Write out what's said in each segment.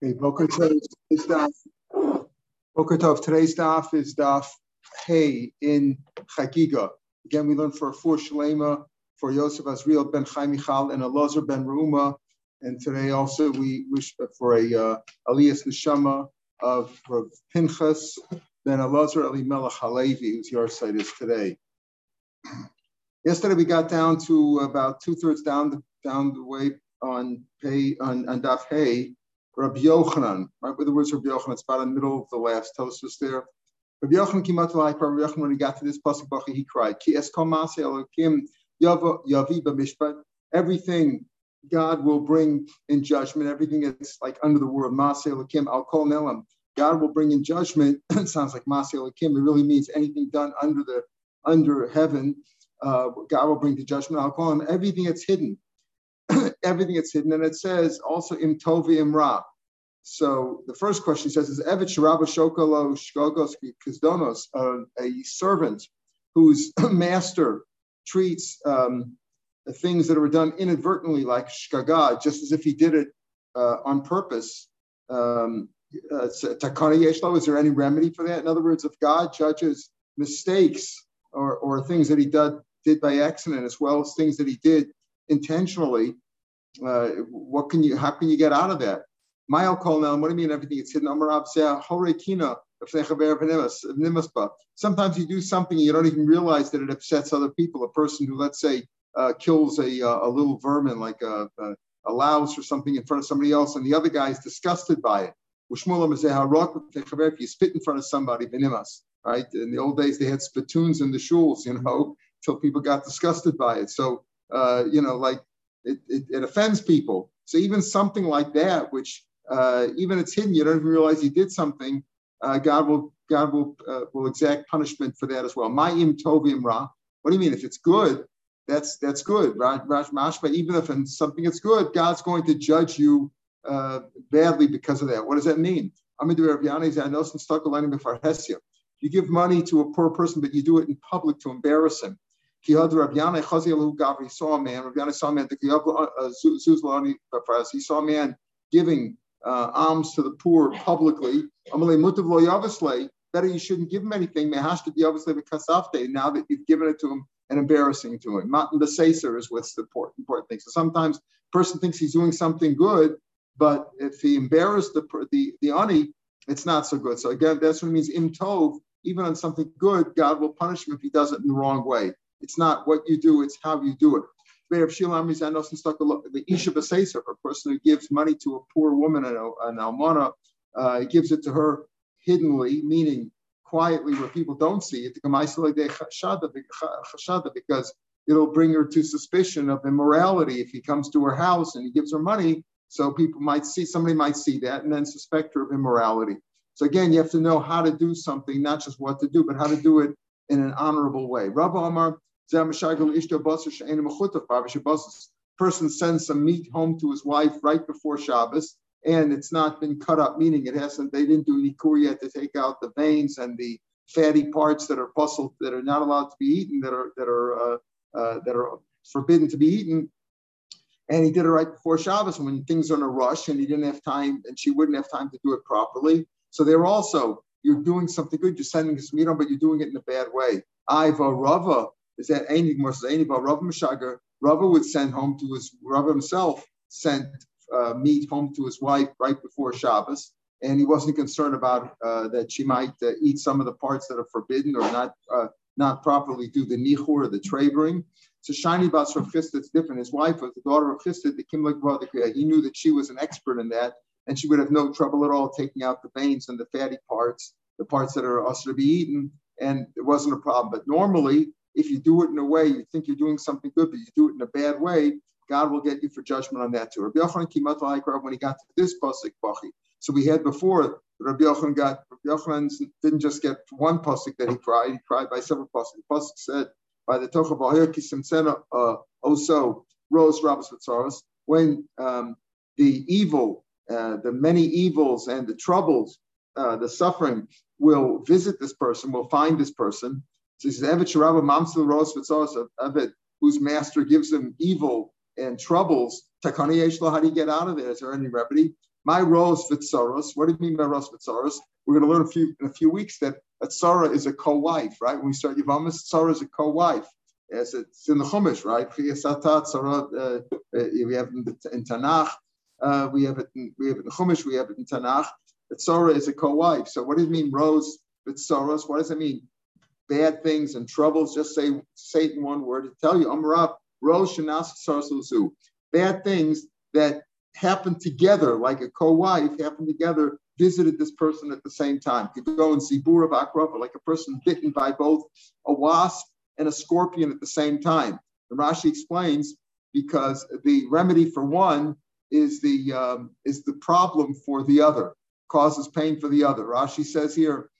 Okay, Boker Tov, today's daf. Boker Tov, today's daf is daf Hey in Chagiga. Again, we learned for a four Shalema, for Yosef Azriel ben Chaim Michal and Elazar ben Reuma. And today also we wish for a uh, Aliyas Neshama of Rav Pinchas ben Elazar Elimelech Halevi, whose yahrzeit is today. Yesterday we got down to about two thirds down the, down the way on pay on, on Daf Hey Rabbi Yochanan, right with the words Rabbi Yochanan, it's about in the middle of the last Tosus there. Rabbi Yochanan came out to like Rabbi Yochanan when he got to this pasuk he cried, Ki eskom elokim yavi b'mishpat. Everything God will bring in judgment. Everything that's like under the word Maseh elokim al kol nelam. God will bring in judgment. it sounds like Maseh elokim. It really means anything done under the under heaven. Uh, God will bring the judgment. I'll call him everything that's hidden everything that's hidden. And it says also im tovi im ra. So the first question says is Evet Sharaba Shokolo Shkogos Kizdonos, a servant whose master treats um, things that are done inadvertently, like shkaga, just as if he did it uh, on purpose. Um, uh, Takana Yeshlo, is there any remedy for that? In other words, if God judges mistakes or, or things that he did, did by accident, as well as things that he did intentionally, uh, what can you? How can you get out of that? My call now. What do you mean everything is hidden? Sometimes you do something and you don't even realize that it upsets other people. A person who, let's say, uh, kills a, uh, a little vermin like a, a, a, louse or something in front of somebody else, and the other guy is disgusted by it. If you spit in front of somebody, right? In the old days, they had spittoons in the shuls, you know, till people got disgusted by it. So, uh, you know, like it, it, it, offends people. So even something like that, which uh, even it's hidden, you don't even realize you did something. Uh, God will God will uh, will exact punishment for that as well. Ma'im tovim ra. What do you mean? If it's good, that's that's good, right? But even if it's something that's good, God's going to judge you uh, badly because of that. What does that mean? I'm into Raviani's I know some stuck aligning before Hesia. You give money to a poor person, but you do it in public to embarrass him. He saw a man. Rabbi saw a man. Uh, uh, uh, he saw a man giving uh, alms to the poor publicly. Better you shouldn't give him anything. Now that you've given it to him and embarrassing to him. Not the saser is what's the important, important thing. So sometimes person thinks he's doing something good, but if he embarrassed the the the ani, it's not so good. So again, that's what it means. Im tov, even on something good, God will punish him if he does it in the wrong way. It's not what you do, it's how you do it. The Isha Baseser, a person who gives money to a poor woman, an, an almana, uh, gives it to her hiddenly, meaning quietly where people don't see it, because it'll bring her to suspicion of immorality if he comes to her house and he gives her money. So people might see, somebody might see that and then suspect her of immorality. So again, you have to know how to do something, not just what to do, but how to do it in an honorable way. Rabbi Omar Person sends some meat home to his wife right before Shabbos, and it's not been cut up, meaning it hasn't. They didn't do nikur yet to take out the veins and the fatty parts that are bustled, that are not allowed to be eaten, that are that are uh, uh, that are forbidden to be eaten. And he did it right before Shabbos when things are in a rush, and he didn't have time, and she wouldn't have time to do it properly. So they're also you're doing something good, you're sending this meat on, but you're doing it in a bad way. Iva Rava is that Aini Rav Mishager, Rav would send home to his Rav himself sent uh, meat home to his wife right before Shabbos, and he wasn't concerned about uh, that she might uh, eat some of the parts that are forbidden or not uh, not properly do the nichur or the travoring. So shiny bas Rav Chisda, different. His wife was the daughter of Chisda, the Kimlik brother. He knew that she was an expert in that, and she would have no trouble at all taking out the veins and the fatty parts, the parts that are also to be eaten, and it wasn't a problem. But normally, if you do it in a way you think you're doing something good, but you do it in a bad way, God will get you for judgment on that too. Rabbi Yochanan when he got to this pasuk bachi. So we had before Rabbi Yochanan got Rabbi Yochanan didn't just get one pasuk that he cried; he cried by several pasuk. The pasuk said by the Tocha Bahir Kisimsena uh, also rose Rabbis Vitzaros when um, the evil, uh, the many evils and the troubles, uh, the suffering will visit this person, will find this person. So he says, Evet Sharaba Mamsil Ros Evet, whose master gives him evil and troubles. Takani Yeshlo, how do you get out of there? Is there any remedy? My rose vitzaros. What do you mean by rose vitzaros? We're going to learn a few in a few weeks that a tzara is a co-wife, right? When we start Yevamos, tzara is a co-wife. As it's in the Chumash, right? Uh, uh, we have in, in Tanakh. Uh, we have it. In, we have it in Chumash. We have it in Tanakh. The tzara is a co-wife. So what does it mean, rose vitzaros? What does it mean? Bad things and troubles. Just say Satan one word to tell you. Amrab rose shanas sarsusu. Bad things that happen together, like a co-wife, happen together visited this person at the same time. Could go and see Bura Bakrava, like a person bitten by both a wasp and a scorpion at the same time. And Rashi explains because the remedy for one is the um, is the problem for the other, causes pain for the other. Rashi says here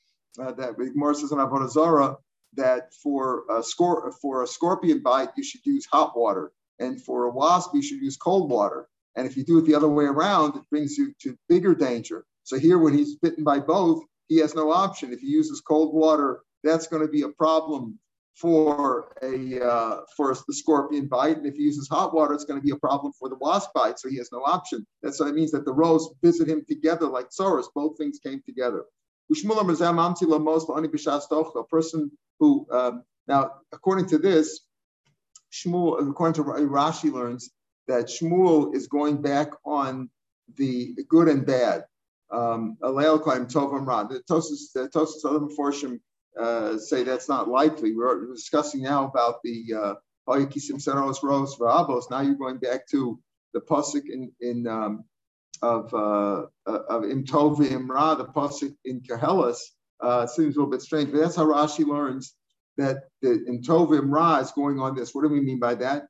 uh, that Gemara says in Avodah Zarah that for a scor- for a scorpion bite you should use hot water, and for a wasp you should use cold water. And if you do it the other way around, it brings you to bigger danger. So here, when he's bitten by both, he has no option. If he uses cold water, that's going to be a problem for a uh, for the scorpion bite, and if he uses hot water, it's going to be a problem for the wasp bite. So he has no option. That so it means that the rows visit him together like Soros. Both things came together. A person who um, now, according to this, Shmuel, according to Rashi, learns that Shmuel is going back on the good and bad. Um, Alel Kaim Tovam Ra. The Tosis, the Tosis other Forshim uh, say that's not likely. We're discussing now about the uh, Seros. Now you're going back to the pasuk in in um, of uh, uh of Im Tov Ra, the pasuk in Koheles. Uh, seems a little bit strange, but that's how Rashi learns that the in Tov Ra is going on this. What do we mean by that?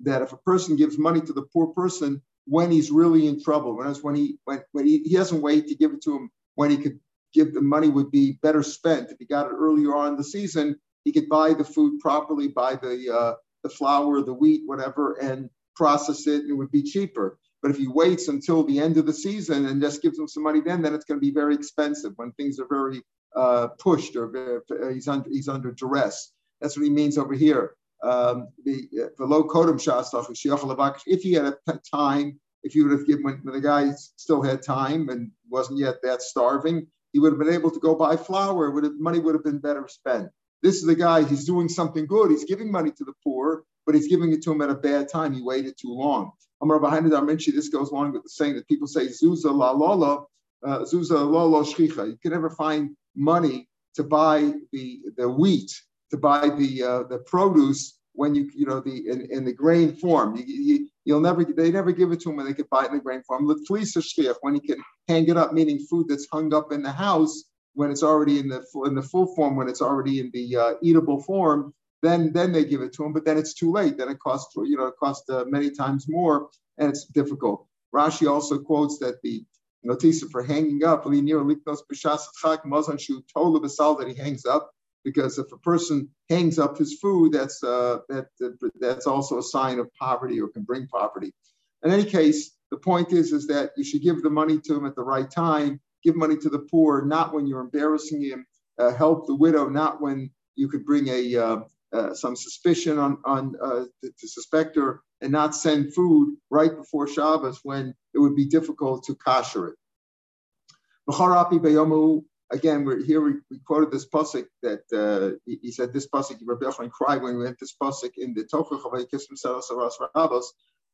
That if a person gives money to the poor person, when he's really in trouble. Whereas when he when, when he, he doesn't wait to give it to him when he could give the money would be better spent. If he got it earlier on in the season, he could buy the food properly, buy the uh, the flour, the wheat, whatever, and process it, and it would be cheaper. But if he waits until the end of the season and just gives him some money then, then it's going to be very expensive when things are very uh, pushed or uh, he's under he's under duress. That's what he means over here um, the low kodem shastach If he had a time, if he would have given when, when the guy still had time and wasn't yet that starving, he would have been able to go buy flour. Would have, money would have been better spent. This is the guy. He's doing something good. He's giving money to the poor, but he's giving it to him at a bad time. He waited too long. Amar behind Darmenshi, this goes along with the saying that people say Zuza la lola, uh, Zuza lolo shchicha. You can never find money to buy the the wheat to buy the uh, the produce when you you know the in, in the grain form. You, you, will never they never give it to him when they could buy it in the grain form. When he can hang it up, meaning food that's hung up in the house when it's already in the in the full form, when it's already in the uh, eatable form. Then then they give it to him, but then it's too late. Then it costs you know it costs uh, many times more, and it's difficult. Rashi also quotes that the notice for hanging up, that he hangs up, because if a person hangs up his food, that's uh, that, that's also a sign of poverty or can bring poverty. In any case, the point is is that you should give the money to him at the right time. Give money to the poor, not when you're embarrassing him. Uh, help the widow, not when you could bring a uh, uh, some suspicion on on uh, to, suspect her, and not send food right before Shabbos when it would be difficult to kosher it again, we're here. We, we quoted this pasuk that uh, he, he, said this pasuk. Rabbi Yochanan cried when we went this pasuk in the Tochach of Kism Saras Rabos.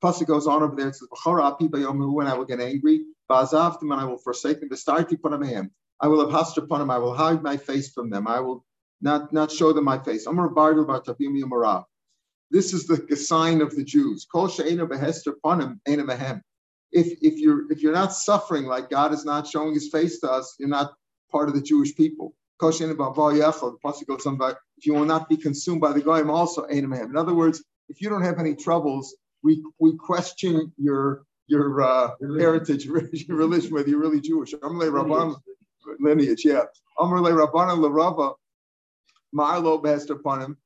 Pasuk goes on over there. It says, "When I will get angry, Ba'azavtim, and I will forsake them. Starti him. I will have upon him. I will hide my face from them. I will not not show them my face. Amar Bardul Bartabimi Amarav. This is the sign of the Jews. Kol she'ena behester panim ena mehem. If if you're if you're not suffering like God is not showing His face to us, you're not part of the Jewish people. The pasuk goes on about if you will not be consumed by the goyim, also In other words, if you don't have any troubles, we we question your your uh, heritage, your religion, whether you're really Jewish. Amrle Rabban lineage, yeah. Amrle Rabban Larava, Marlo Best upon him.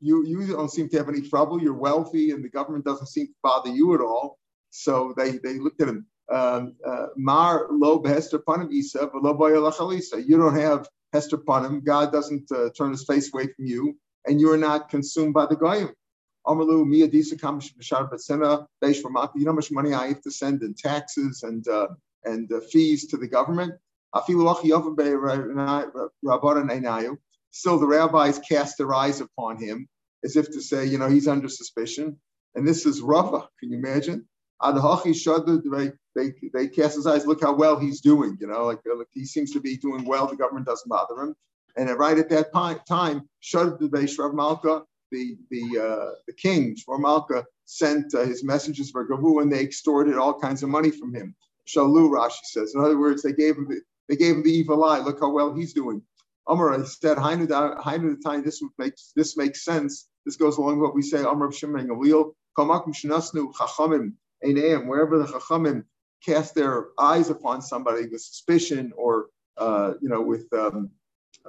You you don't seem to have any trouble. You're wealthy, and the government doesn't seem to bother you at all. So they they looked at him. Um, uh, Mar lo behester panim isa lo You don't have hester panim. God doesn't uh, turn His face away from you, and you are not consumed by the goyim. Amalu miyadisa kamish b'shar b'sena beish You know how much money I have to send in taxes and uh, and uh, fees to the government. Still, the rabbis cast their eyes upon him as if to say, you know, he's under suspicion. And this is Rava. Can you imagine? They, they, they cast his eyes, look how well he's doing. You know, like, like he seems to be doing well. The government doesn't bother him. And right at that time, the Malka, the the uh, the king Shvar Malka sent uh, his messengers for Gavu, and they extorted all kinds of money from him. Shalu Rashi says. In other words, they gave him the, they gave him the evil eye. Look how well he's doing. Amar said, Hainu time. This makes this makes sense. This goes along with what we say. Amar Shimon Galil. Kamakum Shnasnu Chachamim Einayim. Wherever the Chachamim cast their eyes upon somebody with suspicion or uh, you know with um,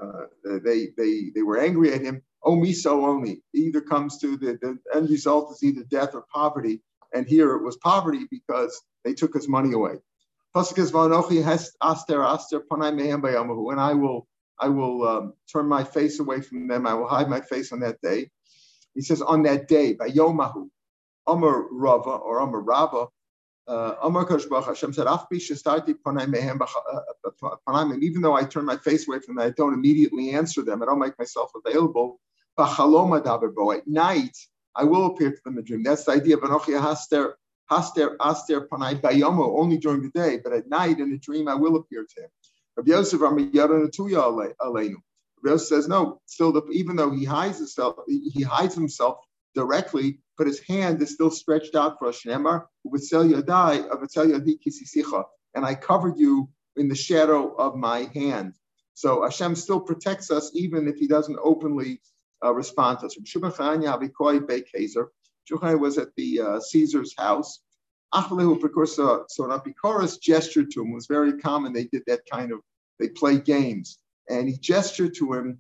uh, they they they were angry at him. Oh, me so only. Either comes to the, the end result is either death or poverty. And here it was poverty because they took his money away. And I will I will um, turn my face away from them. I will hide my face on that day. He says, on that day, by Yomahu, Amar Rava or Amar Rava, uh, Amar Kashbach, Hashem said, even though I turn my face away from them, I don't immediately answer them. I don't make myself available. At night, I will appear to them in a dream. That's the idea of Anochia Haster, Haster, Aster Panai Bayomo, only during the day, but at night in a dream I will appear to him. Rabbi Yosef Rabbi Yosef says no. Still, the, even though he hides himself, he hides himself directly, but his hand is still stretched out for us. Shnemar and I covered you in the shadow of my hand. So Hashem still protects us even if He doesn't openly uh, respond to us. Shulchan was at the uh, Caesar's house. Achalehu precursor, so Apikoros gestured to him. It was very common. They did that kind of, they play games. And he gestured to him,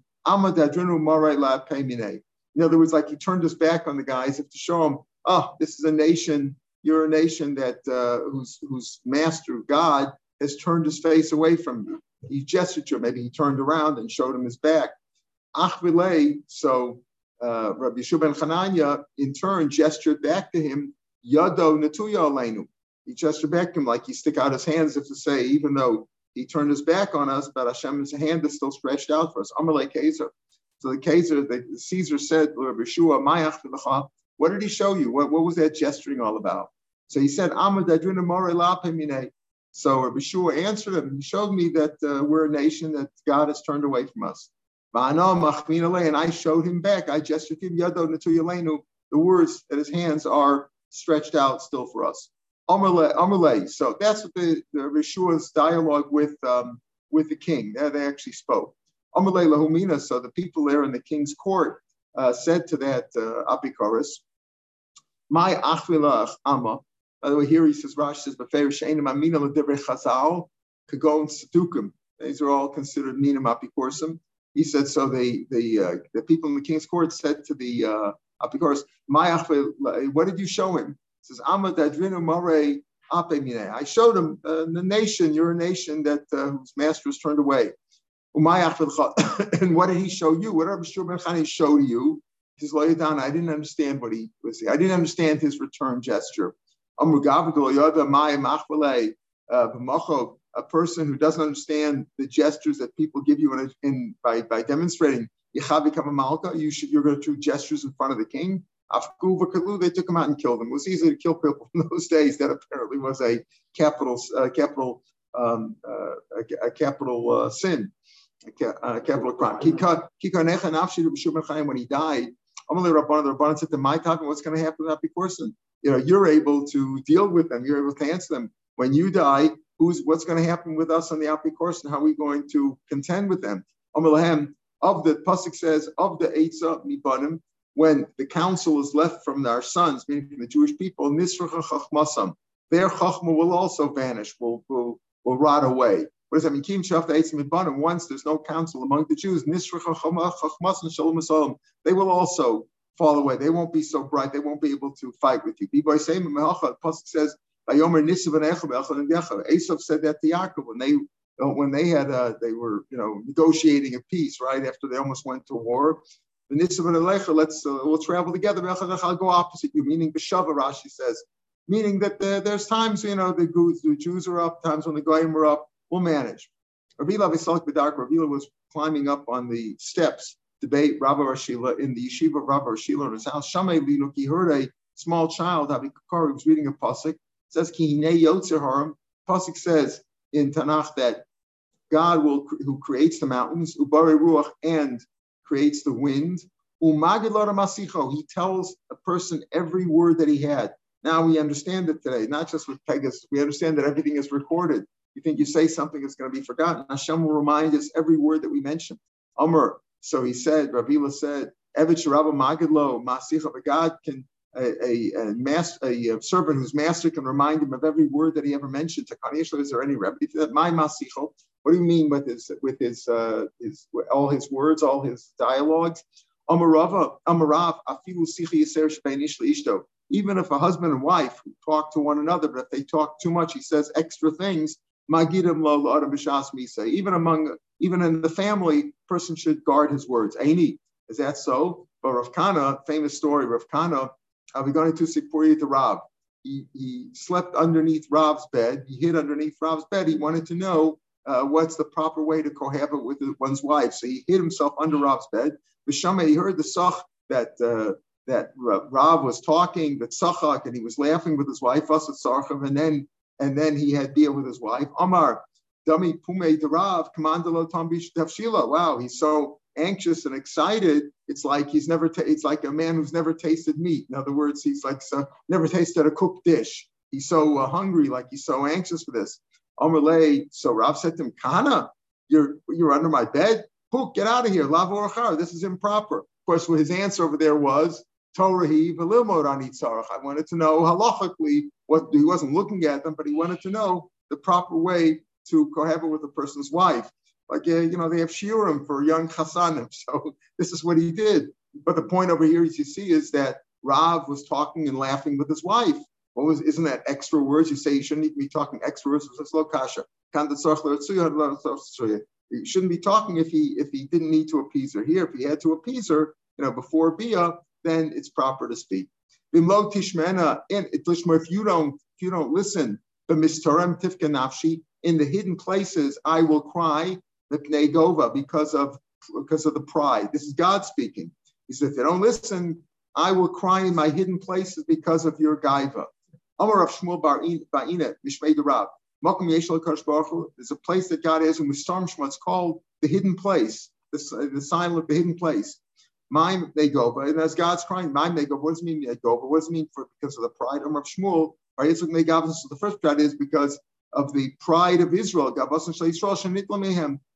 in other words, like he turned his back on the guys if to show him, oh, this is a nation, you're a nation that uh, whose, whose master, God, has turned his face away from you. He gestured to him. Maybe he turned around and showed him his back. Achvilei, so uh, Rabbi Yehoshua ben Chananya in turn gestured back to him, Yado Natuya Aleinu. He gestured back to him like he stick out his hands as to say, even though he turned his back on us, but Hashem's hand is still stretched out for us. Amalei Kezer. So the Kezer, the Caesar said, what did he show you? What, what was that gesturing all about? So he said. So Rabbi Yehoshua answered him. He showed me that uh, we're a nation that God has turned away from us. And I showed him back. I gestured to him, the words that his hands are stretched out still for us. Amalei. So that's what the, the Rishua's dialogue with um, with the king. There they actually spoke. Amalei lahumina. So the people there in the king's court uh, said to that uh, Apikoros, "My achvilach ama." By the way, here he says Rashi says, "Befeir she'enim amina l'divrei chazal kagon sedukim." These are all considered minim apikorsim. He said, so the the uh, the people in the king's court said to the uh, Apikoros, what did you show him? He says, I showed him uh, the nation, you're a nation that uh, whose master was turned away. and what did he show you? Whatever Shur Ben showed you, he says, down. I didn't understand what he was saying. I didn't understand his return gesture. Uh, a person who doesn't understand the gestures that people give you in, in by, by demonstrating you should you're going to do gestures in front of the king. Afkuva Kalu, they took him out and killed him. It was easy to kill people in those days. That apparently was a capital uh, capital um, uh, a, a, capital uh, sin, a, a, capital crime. When he died, Amalei Rabban, the Rabban said to my time, what's going to happen to that person? You know, you're able to deal with them. You're able to answer them. When you die, who's what's going to happen with us on the Api course and how are we going to contend with them? Amalahem, of the Pasuk says, of the Eitzah Mibanim, when the counsel is left from our sons, meaning from the Jewish people, Nisracha Chachmasam, their Chachma will also vanish, will, will, will rot away. What does that mean? Kim Shaf Mibanim, once there's no counsel among the Jews, Nisracha Chachmasam Shalom they will also fall away. They won't be so bright. They won't be able to fight with you. Biboy Seim Pasuk says, Esav said that to Yaakov when they when they had uh, they were you know negotiating a peace right after they almost went to war. Let's uh, we'll travel together. I'll go opposite you. Meaning B'shava Rashi says meaning that the, there's times, you know, the, Jews are up, times when the Goyim are up, we'll manage. Ravila was climbing up on the steps debate Rabbi Rashila in the yeshiva of Rabbi Rashila in his house. Shamay Linuk, he heard a small child, Avi Kakar, was reading a pasuk. says Ki Yotzer Haram. Pasuk says in Tanakh that God will who creates the mountains, Ubari Ruach, and creates the wind. He tells a person every word that he had. Now we understand it today, not just with Pegasus. We understand that everything is recorded. You think you say something, it's going to be forgotten. Hashem will remind us every word that we mention. Amr. So he said, Ravila said, Evet Sharabba Magidlo, Masicha, but God can a, a, a, servant whose master can remind him of every word that he ever mentioned. Is there any remedy for that? My masicho. What do you mean with his with his uh, his all his words, all his dialogues? Amarava, Amarav. Even if a husband and wife talk to one another, but if they talk too much, he says extra things. Magidim lo misa. Even among even in the family, person should guard his words. Aini, is that so? But Rav Kahana, famous story, Rav Kahana going to Sipuri to Rav. He, he slept underneath Rav's bed. He hid underneath Rav's bed. He wanted to know uh, what's the proper way to cohabit with one's wife. So he hid himself under Rav's bed. Bishama, he heard the sach that uh, that Rav was talking, that sachak, and he was laughing with his wife, and then and then he had beer with his wife. Amar, Dami Pume Rav, Commandalo Tambish Tafshila. Wow, he's so anxious and excited, it's like he's never. Ta- it's like a man who's never tasted meat. In other words, he's like so, never tasted a cooked dish. He's so uh, hungry, like he's so anxious for this. Amalei. So Rav said to him, "Kahana, you're you're under my bed. Pook, get out of here. Lavorachar. This is improper." Of course, his answer over there was Torah Torahi v'lilmod on I wanted to know halachically what he wasn't looking at them, but he wanted to know the proper way to cohabit with a person's wife like, uh, you know, they have shiurim for young chasanim. So this is what he did. But the point over here, as you see, is that Rav was talking and laughing with his wife. What was, isn't that extra words? You say you shouldn't be talking extra words. It's lokasha. You shouldn't be talking if he if he didn't need to appease her. Here, if he had to appease her, you know, before bia, then it's proper to speak. Tishmena, and if you don't if you don't listen, the mistarem tifka nafshi in the hidden places, I will cry Gova because of because of the pride. This is God speaking. He said, if they don't listen, I will cry in my hidden places because of your gaiva. Amar of Shmuel Ba'ina, Mishmei Rab. Makom Yeshel Baruch There's a place that God has in Wistarm Shema. It's called the hidden place, the, the of the hidden place. Mime Negova. And as God's crying, Mime Negova. What does it mean Negova? What does it mean for because of the pride? Amar of Shmuel. So the first pride is because of the pride of Israel.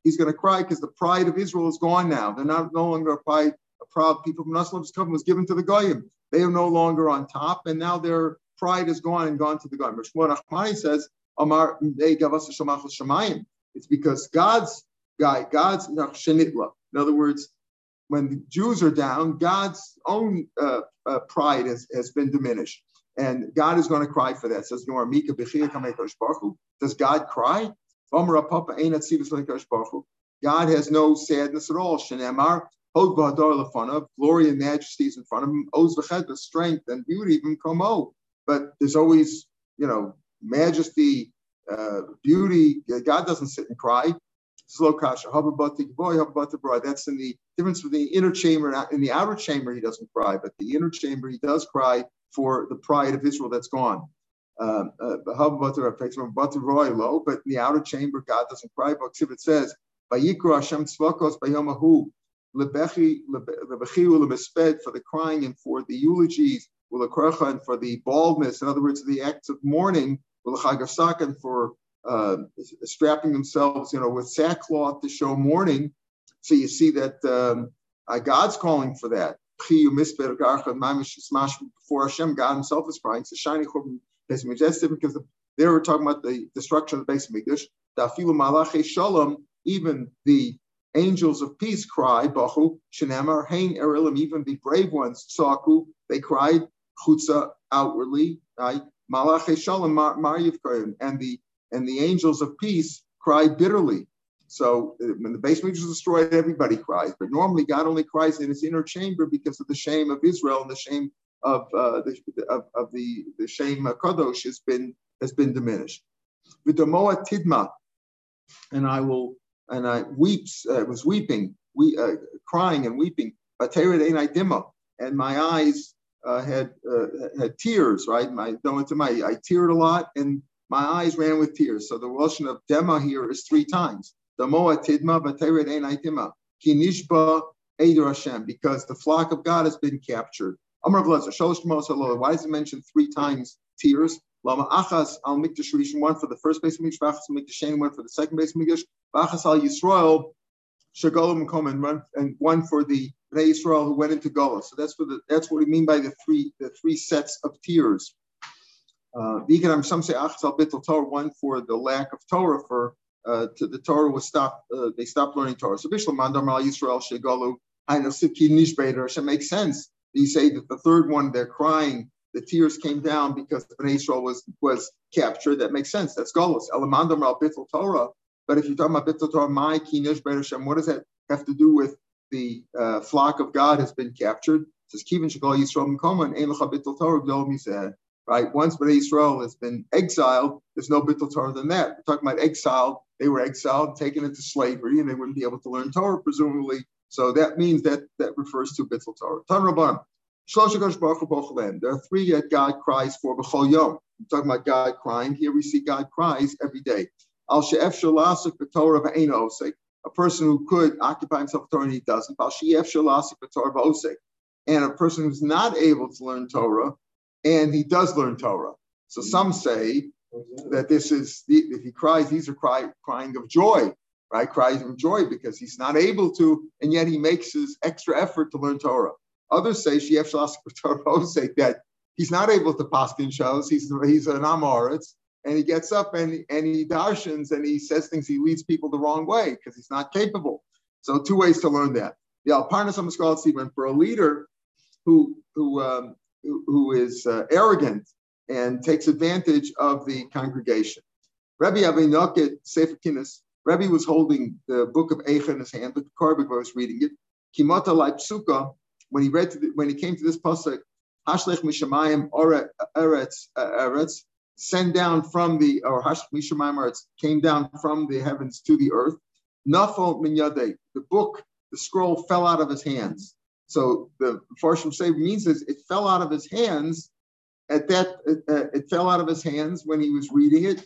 He's going to cry because the pride of Israel is gone now. They're not no longer a pride, a proud people. Muslims was given to the Goyim. They are no longer on top, and now their pride is gone and gone to the Goyim. Shmuel Nachmani says, Amar It's because God's guy, God's shenitla. In other words, when the Jews are down, God's own uh, uh, pride has, has been diminished. And God is going to cry for that. says Does God cry? God has no sadness at all. Shenemar, glory and majesty is in front of him. Oz the strength and beauty even komo. But there's always, you know, majesty, uh, beauty. God doesn't sit and cry. Slow kasha. That's in the difference between the inner chamber and in the outer chamber. He doesn't cry, but the inner chamber he does cry for the pride of Israel that's gone. Um, uh, but in the outer chamber, God doesn't cry. But if it says, "Vayikru Hashem tzvakos bayomahu lebechi lebechi for the crying and for the eulogies, and for the baldness. In other words, the acts of mourning, and for uh, strapping themselves, you know, with sackcloth to show mourning. So you see that um, uh, God's calling for that before Hashem, God Himself is crying. A shiny churban That's different because they were talking about the destruction of the base Mikdash. Dafilu malache shalom, even the angels of peace cry. Bachu shenamar hein erilim, even the brave ones saku, they cried chutza outwardly. Right? Malache shalom and the and the angels of peace cried bitterly. So uh, when the base Mikdash is destroyed, everybody cries. But normally God only cries in his inner chamber because of the shame of Israel and the shame of uh, the of, of the the Shem Kadosh has been has been diminished. V'damoa tidma, and I will and I weeps uh, was weeping, we uh, crying and weeping. And my eyes uh, had uh, had tears, right? My to my I teared a lot, and my eyes ran with tears. So the Russian of dema here is three times. Damoa tidma b'teired ein ki nishba eder Hashem, because the flock of God has been captured. Amar Why is it mentioned three times tears? Lama achas al mikdash rishon, one for the first base of mikdash, achas al mikdash one for the second base of mikdash, achas al Yisrael, shagolim and and one for the Bnei Yisrael who went into Gola. So that's what the, that's what we mean by the three the three sets of tears. Uh, some say achas al bittul one for the lack of Torah for uh, to the Torah was stopped. Uh, they stopped learning Torah. So Bishlam Mandam al Yisrael Sitki Nishbeder. Makes sense. You say that the third one they're crying the tears came down because Bnei Israel was was captured. That makes sense. That's Golos. Elamandam al Bittul Torah. But if you're talking about Bittul Torah, my Kinish Bereshim, what does that have to do with the uh, flock of God has been captured? It says Kivin Shekol Yisrael Mkoma and Ein Bittul Torah Gdol Miseh. Right. Once Bnei Israel has been exiled, there's no Bittul Torah than that. We're talking about exiled. They were exiled, taken into slavery, and they wouldn't be able to learn Torah presumably. So that means that that refers to Bittul Torah. Tan Rabban. There are three that God cries for b'chol yom. I'm talking about God crying. Here we see God cries every day. Al she'ef shalasik b'torah v'ein A person who could occupy himself with Torah and he doesn't. Al she'ef shalasik b'torah v'osek. And a person who's not able to learn Torah and he does learn Torah. So some say that this is, if he cries, these are cry, crying of joy, right? Cries of joy because he's not able to, and yet he makes his extra effort to learn Torah. Others say Shiev say that he's not able to paskin shows. He's he's an amoritz, and he gets up and and he darshans and he says things. He leads people the wrong way because he's not capable. So two ways to learn that. The Alparnas Amaskal when for a leader who who um, who, is uh, arrogant and takes advantage of the congregation. Rabbi Avinoket Sefer Kinnis, Rabbi was holding the book of Eicha in his hand, but the Karbik was reading it. Kimata Leipsuka, when he read the, when he came to this pasuk, Hashlech Mishamayim Eretz uh, Eretz, send down from the or Hashlech Mishamayim Eretz came down from the heavens to the earth. Nafal Minyadei, the book, the scroll fell out of his hands. So the Farshim say means is it fell out of his hands. At that, uh, it fell out of his hands when he was reading it,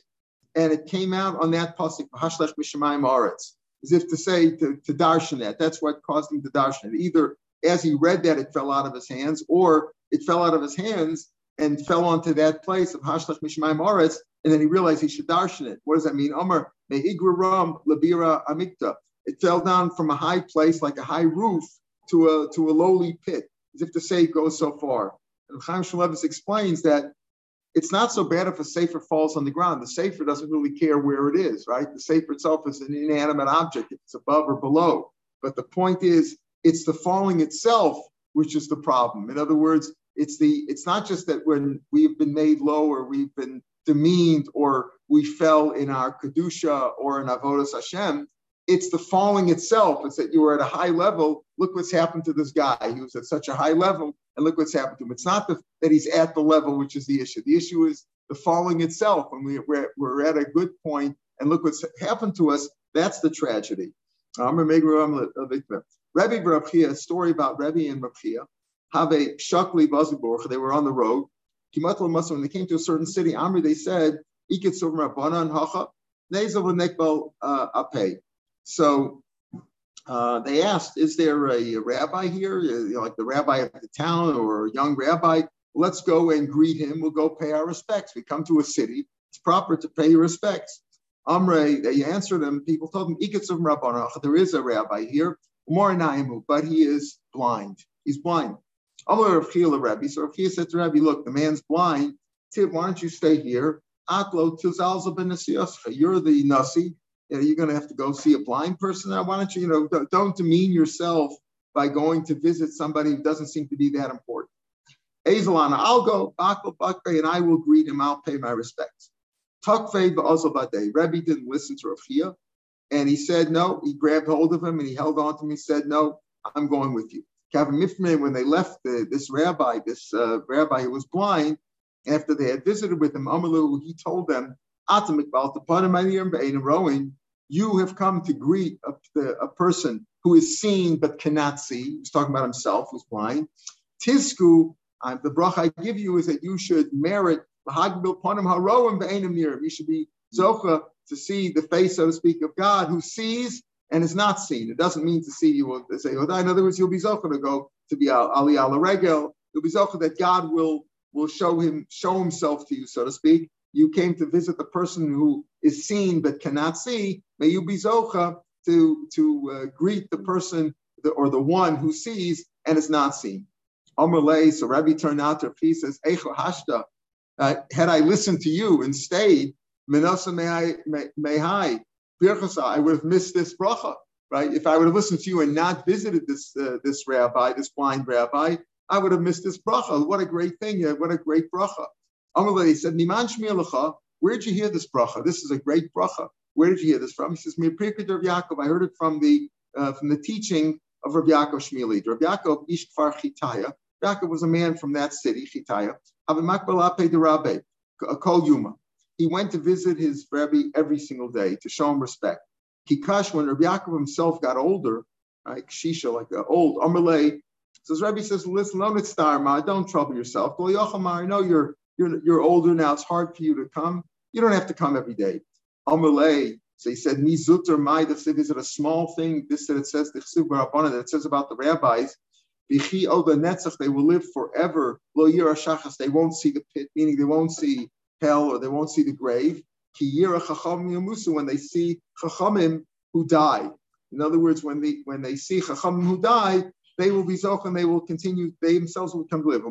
and it came out on that pasuk Hashlech Mishamayim Eretz, as if to say to, to darshan that. That's what caused him to darshan it. Either as he read that, it fell out of his hands, or it fell out of his hands and fell onto that place of Hashlach Mishmaim Aretz, and then he realized he should darshan it. What does that mean? Omer, Me'igraram Labira Amikta. It fell down from a high place, like a high roof, to a, to a lowly pit, as if to say it goes so far. And Chaim Shmulevitz explains that it's not so bad if a sefer falls on the ground. The sefer doesn't really care where it is, right? The sefer itself is an inanimate object, if it's above or below. But the point is, it's the falling itself which is the problem. In other words, it's the it's not just that when we've been made low or we've been demeaned or we fell in our kedusha or in avodas Hashem. It's the falling itself. It's that you were at a high level. Look what's happened to this guy. He was at such a high level, and look what's happened to him. It's not the, that he's at the level which is the issue. The issue is the falling itself. When we, we're, we're at a good point, and look what's happened to us. That's the tragedy. Rebbe Rabchia, a story about Rebbe and Rabchia, have a shakli baziborch. They were on the road. When they came to a certain city, Amri, they said, uh, So uh, they asked, is there a rabbi here, you know, like the rabbi of the town or a young rabbi? Let's go and greet him. We'll go pay our respects. We come to a city. It's proper to pay respects. Amre, they answered him. People told him, there is a rabbi here more naimu, but he is blind. He's blind. Amar Rav Rabbi. So Rav said to Rabbi, look, the man's blind. Tib, why don't you stay here? Aklo tuzalza ben You're the nasi. You know, you're going to have to go see a blind person now. Why don't you, you know, don't demean yourself by going to visit somebody who doesn't seem to be that important. Azalana, I'll go, Aklo Bakre, and I will greet him. I'll pay my respects. Tukfei ba'azal Rabbi didn't listen to Rav and he said no. He grabbed hold of him and he held on to him. He said, No, I'm going with you. Kevin Mifman, when they left the, this rabbi, this uh, rabbi who was blind, after they had visited with him, Amalu, he told them, you have come to greet a, a person who is seen but cannot see. He's talking about himself, who's blind. Tisku, uh, the bracha I give you is that you should merit you should be zocha to see the face, so to speak, of God who sees and is not seen. It doesn't mean to see you will say, oh, in other words, you'll be zocha to go to be Ali ala regel. You'll be zocha that God will will show him show himself to you, so to speak. You came to visit the person who is seen but cannot see. May you be zocha to to uh, greet the person the, or the one who sees and is not seen. Amrle, so Rabbi turned out to he says, hashta. Uh, had I listened to you and stayed, Menasa may I may I I would have missed this bracha, right? If I would have listened to you and not visited this uh, this rabbi, this blind rabbi, I would have missed this bracha. What a great thing! What a great bracha. Amalei said, Niman Shmielacha, where'd you hear this bracha? This is a great bracha. Where did you hear this from? He says, Mirpirkid Rav Yaakov. I heard it from the uh, from the teaching of Rav Yaakov Shmili. Rav Yaakov Ishkfar Chitaya. Yaakov was a man from that city, Chitaya. Avimak Balape de Rabbe, Kol Yuma he went to visit his Rebbe every single day to show him respect. Kikash, when Rabbi Yaakov himself got older, like Shisha, like an old Amalei, says Rebbe says, listen, don't ma, don't trouble yourself. I know you're you're you're older now. It's hard for you to come. You don't have to come every day. Amalei, so he said, Mizuter Mai, is it a small thing? This that it says the that it says about the rabbis. Bihi o the netzah, they will live forever. Lo They won't see the pit, meaning they won't see hell or they won't see the grave. When they see chachamim who die, in other words, when they when they see chachamim who die, they will be zoch and they will continue. They themselves will come to live.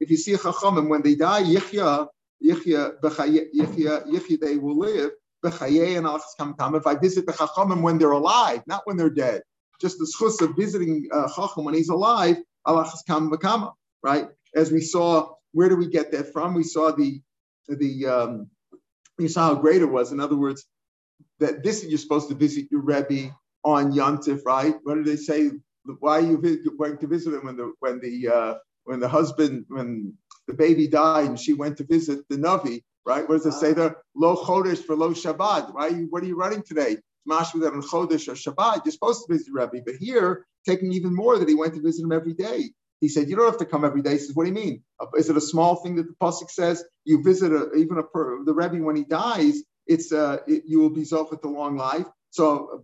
If you see a chachamim when they die, yichya yichya yichya yichya they will live. If I visit the chachamim when they're alive, not when they're dead, just the schus of visiting uh, chacham when he's alive, right? As we saw where do we get that from? We saw the the um, you saw how great it was. In other words, that this you're supposed to visit your Rebbe on Yontif, right? What do they say? Why are you going to visit him when the when the uh, when the husband when the baby died and she went to visit the Navi, right? What does it say there? Lo Chodesh for Lo Shabbat, right? What are you running today? Mashma that on Chodesh or Shabbat, you're supposed to visit the Rebbe, but here taking even more that he went to visit him every day. He said, you don't have to come every day. He says, what do you mean? Uh, is it a small thing that the pasuk says you visit a, even a the rebbe when he dies? It's uh, it, you will be zochet the long life. So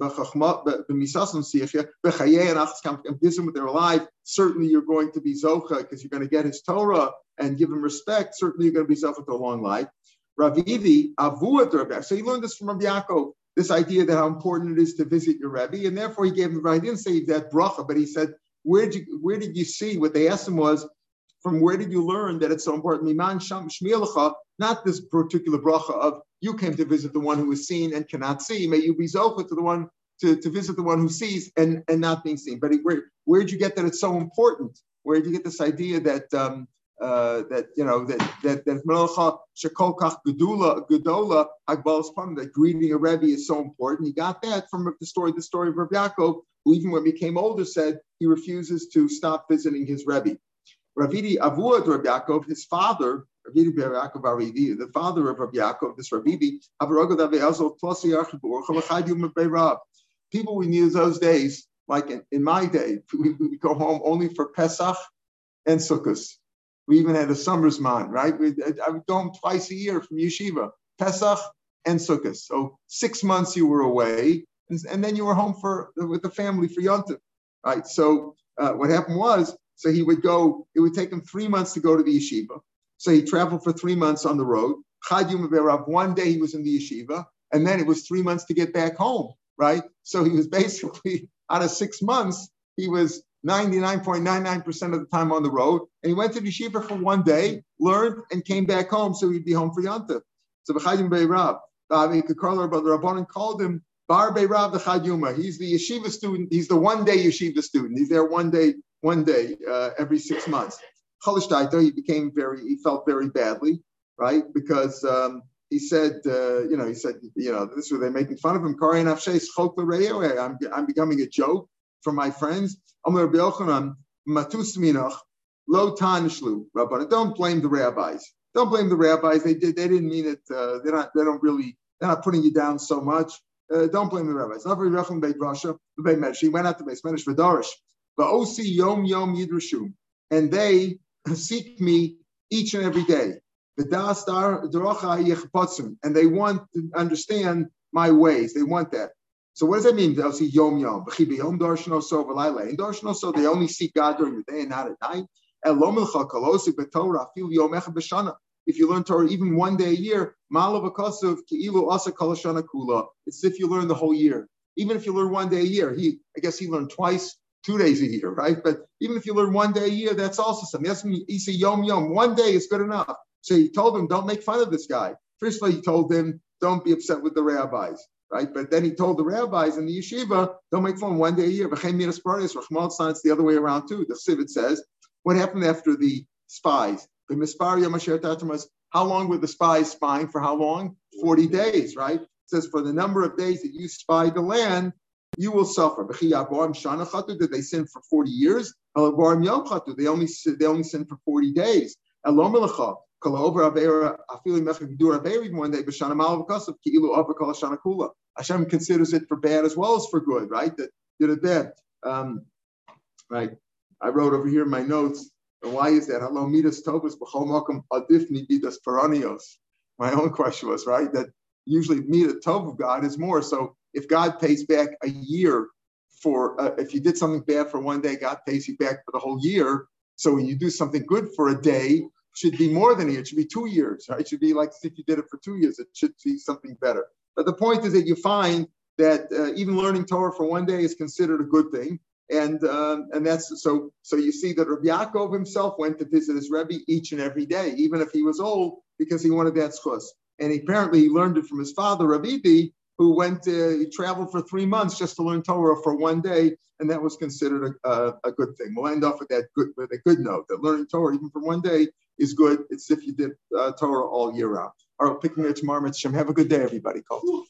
and visit with their alive. Certainly, you're going to be zocha because you're going to get his Torah and give him respect. Certainly, you're going to be zocha a long life. Ravidi avuat. So he learned this from Rabbi Yaakov. This idea that how important it is to visit your Rebbe, and therefore he gave him. He didn't say that bracha, but he said where did you where did you see what they asked him was from where did you learn that it's so important? Miman sham not this particular bracha of you came to visit the one who is seen and cannot see. May you be zocha to the one to, to visit the one who sees and, and not being seen. But where where did you get that it's so important? Where did you get this idea that um, uh, that you know that that that melcha shekolkach gedula gedola agbalas that greeting a rebbe is so important. He got that from the story the story of Rabbi Yaakov who even when he became older said he refuses to stop visiting his Rebbe. Ravidi Avuad Rabbi Yaakov, his father, the father of Rabbi Yaakov, this Ravidi, people we knew those days, like in, in my day, we would go home only for Pesach and Sukkot. We even had a summer's man, right? We, I would go home twice a year from yeshiva, Pesach and Sukkot. So six months you were away, and, and then you were home for with the family for Yontif, right? So uh, what happened was, so he would go. It would take him three months to go to the yeshiva. So he traveled for three months on the road. One day he was in the yeshiva, and then it was three months to get back home, right? So he was basically out of six months, he was 99.99% of the time on the road. And he went to the yeshiva for one day, learned, and came back home. So he'd be home for Yontif. So B'chadim Be'Rab, the Rabbanon called him Bar Rav the Chaduma. He's the yeshiva student. He's the one day yeshiva student. He's there one day, one day uh, every six months. Chalishtaito, he became very, he felt very badly, right? Because um, he said, uh, you know, he said, you know, this was they making fun of him. I'm, I'm becoming a joke. from my friends. Lo Tanishlu. Don't blame the rabbis. Don't blame the rabbis. They did. They didn't mean it. Uh, they're not. They don't really. They're not putting you down so much. Uh, don't blame the rabbis. Avri Rechem Beit Rasha, Beit Medrash. He went out to Beit Medrash V'Darish. Va'osi Yom Yom Yidrashu, and they seek me each and every day. And they want to understand my ways. They want that. So what does that mean? They'll see yom yom. So they only seek God during the day and not at night. If you learn Torah even one day a year, it's as if you learn the whole year. Even if you learn one day a year, he I guess he learned twice, two days a year, right? But even if you learn one day a year, that's also something. That's when he said yom yom. One day is good enough. So he told him, don't make fun of this guy. First of all, he told him, don't be upset with the rabbis, right? But then he told the rabbis in the yeshiva, don't make fun one day a year. It's the other way around too. The Sivit says, what happened after the spies? How long were the spies spying for how long? 40 days, right? It says for the number of days that you spy the land, you will suffer. Did they sin for 40 years? They only, they only sin for 40 days. Hashem considers it for bad as well as for good, right? That did it bad. Um, right. I wrote over here in my notes, and why is that? Hello, midas adifni. My own question was, right, that usually midas tov of God is more. So if God pays back a year for, uh, if you did something bad for one day, God pays you back for the whole year. So when you do something good for a day, should be more than a year. It should be two years. Right? It should be like if you did it for two years. It should be something better. But the point is that you find that uh, even learning Torah for one day is considered a good thing. And um, and that's so so you see that Rabbi Yaakov himself went to visit his Rebbe each and every day, even if he was old, because he wanted that zchus. And apparently he learned it from his father, Rabbi who went he traveled for three months just to learn Torah for one day, and that was considered a, a, a good thing. We'll end off with that good with a good note that learning Torah even for one day is good. It's if you did uh, Torah all year round. All right, picking it tomorrow. Have a good day, everybody. Cool.